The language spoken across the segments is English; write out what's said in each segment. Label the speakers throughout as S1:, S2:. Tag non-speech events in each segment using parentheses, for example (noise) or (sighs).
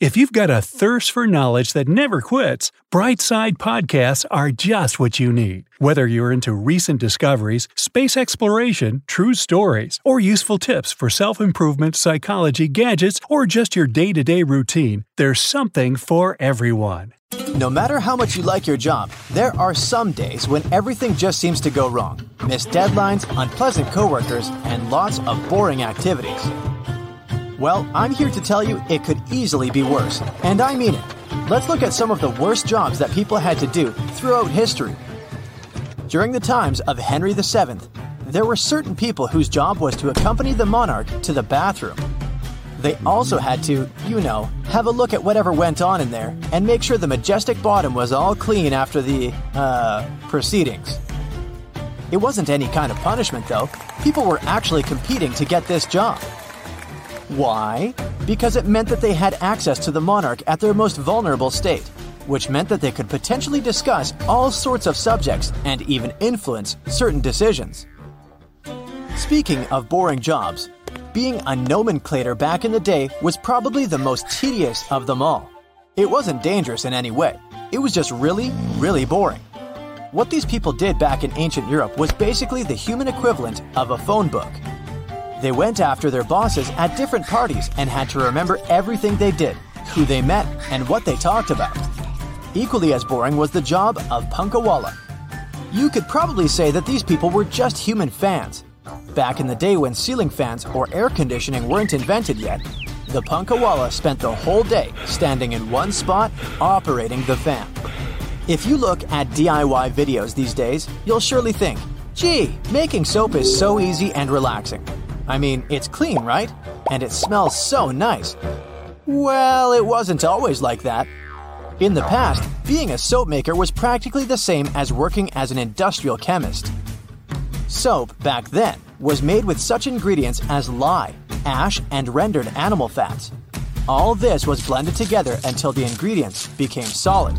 S1: If you've got a thirst for knowledge that never quits, Brightside podcasts are just what you need. Whether you're into recent discoveries, space exploration, true stories, or useful tips for self improvement, psychology, gadgets, or just your day to day routine, there's something for everyone.
S2: No matter how much you like your job, there are some days when everything just seems to go wrong. Missed deadlines, unpleasant coworkers, and lots of boring activities. Well, I'm here to tell you it could easily be worse, and I mean it. Let's look at some of the worst jobs that people had to do throughout history. During the times of Henry VII, there were certain people whose job was to accompany the monarch to the bathroom. They also had to, you know, have a look at whatever went on in there and make sure the majestic bottom was all clean after the, uh, proceedings. It wasn't any kind of punishment, though. People were actually competing to get this job. Why? Because it meant that they had access to the monarch at their most vulnerable state, which meant that they could potentially discuss all sorts of subjects and even influence certain decisions. Speaking of boring jobs, being a nomenclator back in the day was probably the most tedious of them all. It wasn't dangerous in any way, it was just really, really boring. What these people did back in ancient Europe was basically the human equivalent of a phone book. They went after their bosses at different parties and had to remember everything they did, who they met, and what they talked about. Equally as boring was the job of punkawalla. You could probably say that these people were just human fans. Back in the day when ceiling fans or air conditioning weren't invented yet, the punkawalla spent the whole day standing in one spot operating the fan. If you look at DIY videos these days, you'll surely think, gee, making soap is so easy and relaxing. I mean, it's clean, right? And it smells so nice. Well, it wasn't always like that. In the past, being a soap maker was practically the same as working as an industrial chemist. Soap, back then, was made with such ingredients as lye, ash, and rendered animal fats. All this was blended together until the ingredients became solid.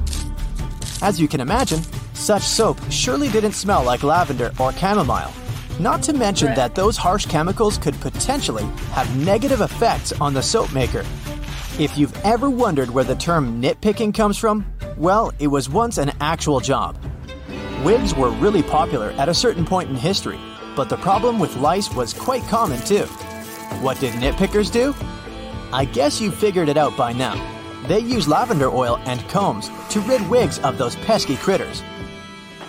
S2: As you can imagine, such soap surely didn't smell like lavender or chamomile. Not to mention that those harsh chemicals could potentially have negative effects on the soap maker. If you've ever wondered where the term nitpicking comes from, well, it was once an actual job. Wigs were really popular at a certain point in history, but the problem with lice was quite common too. What did nitpickers do? I guess you figured it out by now. They used lavender oil and combs to rid wigs of those pesky critters.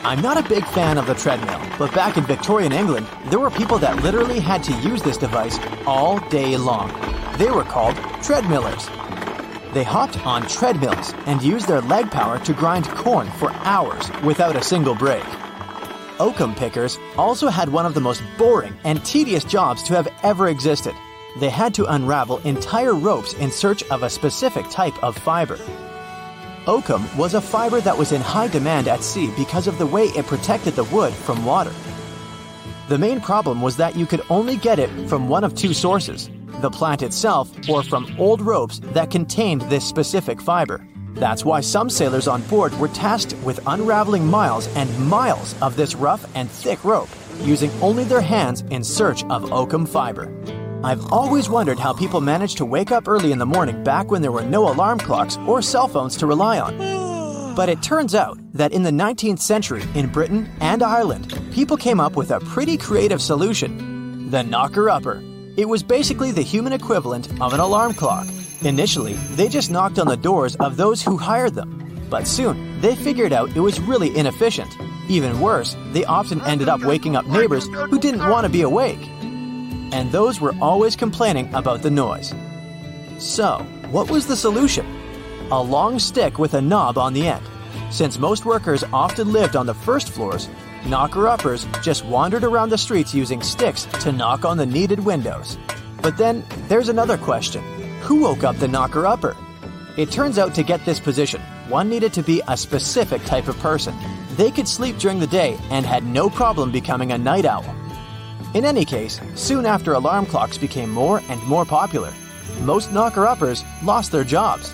S2: I'm not a big fan of the treadmill, but back in Victorian England, there were people that literally had to use this device all day long. They were called treadmillers. They hopped on treadmills and used their leg power to grind corn for hours without a single break. Oakum pickers also had one of the most boring and tedious jobs to have ever existed. They had to unravel entire ropes in search of a specific type of fiber. Oakum was a fiber that was in high demand at sea because of the way it protected the wood from water. The main problem was that you could only get it from one of two sources the plant itself or from old ropes that contained this specific fiber. That's why some sailors on board were tasked with unraveling miles and miles of this rough and thick rope, using only their hands in search of oakum fiber. I've always wondered how people managed to wake up early in the morning back when there were no alarm clocks or cell phones to rely on. But it turns out that in the 19th century in Britain and Ireland, people came up with a pretty creative solution the knocker upper. It was basically the human equivalent of an alarm clock, Initially, they just knocked on the doors of those who hired them. But soon, they figured out it was really inefficient. Even worse, they often ended up waking up neighbors who didn't want to be awake. And those were always complaining about the noise. So, what was the solution? A long stick with a knob on the end. Since most workers often lived on the first floors, knocker uppers just wandered around the streets using sticks to knock on the needed windows. But then there's another question Who woke up the knocker upper? It turns out to get this position, one needed to be a specific type of person. They could sleep during the day and had no problem becoming a night owl. In any case, soon after alarm clocks became more and more popular, most knocker uppers lost their jobs.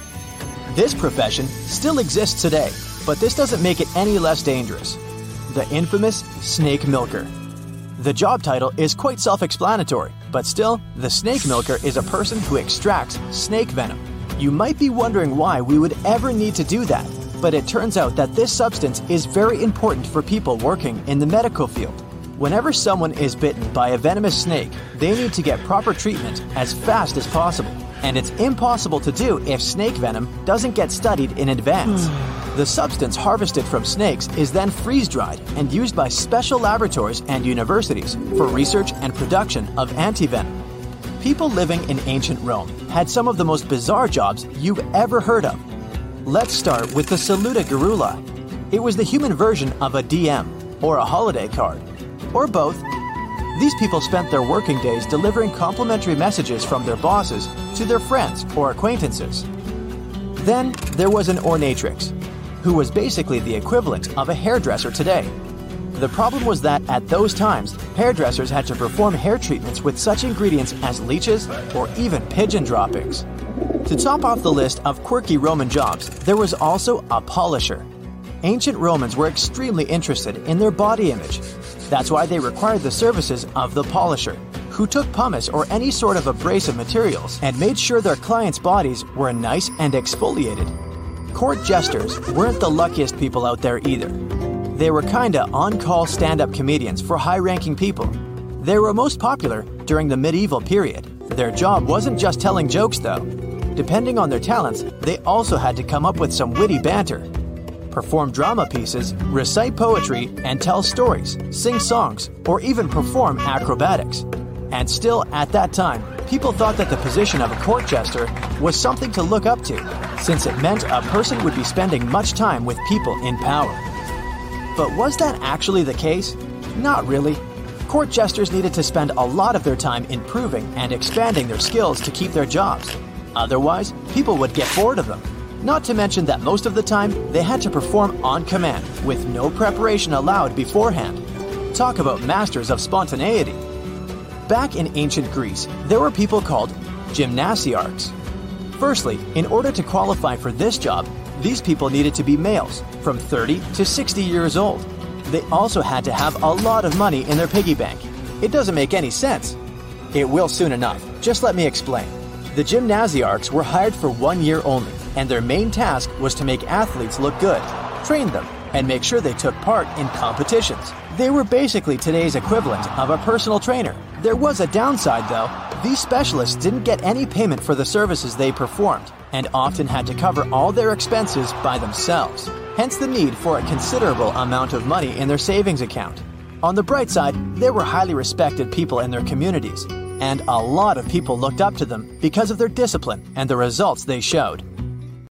S2: This profession still exists today, but this doesn't make it any less dangerous. The infamous snake milker. The job title is quite self explanatory, but still, the snake milker is a person who extracts snake venom. You might be wondering why we would ever need to do that, but it turns out that this substance is very important for people working in the medical field. Whenever someone is bitten by a venomous snake, they need to get proper treatment as fast as possible. And it's impossible to do if snake venom doesn't get studied in advance. (sighs) the substance harvested from snakes is then freeze dried and used by special laboratories and universities for research and production of antivenom. People living in ancient Rome had some of the most bizarre jobs you've ever heard of. Let's start with the Salutigerulus. It was the human version of a DM, or a holiday card, or both. These people spent their working days delivering complimentary messages from their bosses to their friends or acquaintances. Then there was an ornatrix, who was basically the equivalent of a hairdresser today. The problem was that at those times, hairdressers had to perform hair treatments with such ingredients as leeches or even pigeon droppings. To top off the list of quirky Roman jobs, there was also a polisher. Ancient Romans were extremely interested in their body image. That's why they required the services of the polisher, who took pumice or any sort of abrasive materials and made sure their clients' bodies were nice and exfoliated. Court jesters weren't the luckiest people out there either. They were kinda on call stand up comedians for high ranking people. They were most popular during the medieval period. Their job wasn't just telling jokes, though. Depending on their talents, they also had to come up with some witty banter, perform drama pieces, recite poetry, and tell stories, sing songs, or even perform acrobatics. And still, at that time, people thought that the position of a court jester was something to look up to, since it meant a person would be spending much time with people in power. But was that actually the case? Not really. Court jesters needed to spend a lot of their time improving and expanding their skills to keep their jobs. Otherwise, people would get bored of them. Not to mention that most of the time, they had to perform on command, with no preparation allowed beforehand. Talk about masters of spontaneity. Back in ancient Greece, there were people called gymnasiarchs. Firstly, in order to qualify for this job, these people needed to be males, from 30 to 60 years old. They also had to have a lot of money in their piggy bank. It doesn't make any sense. It will soon enough. Just let me explain. The gymnasiarchs were hired for one year only, and their main task was to make athletes look good, train them, and make sure they took part in competitions. They were basically today's equivalent of a personal trainer. There was a downside, though. These specialists didn't get any payment for the services they performed, and often had to cover all their expenses by themselves. Hence the need for a considerable amount of money in their savings account. On the bright side, they were highly respected people in their communities, and a lot of people looked up to them because of their discipline and the results they showed.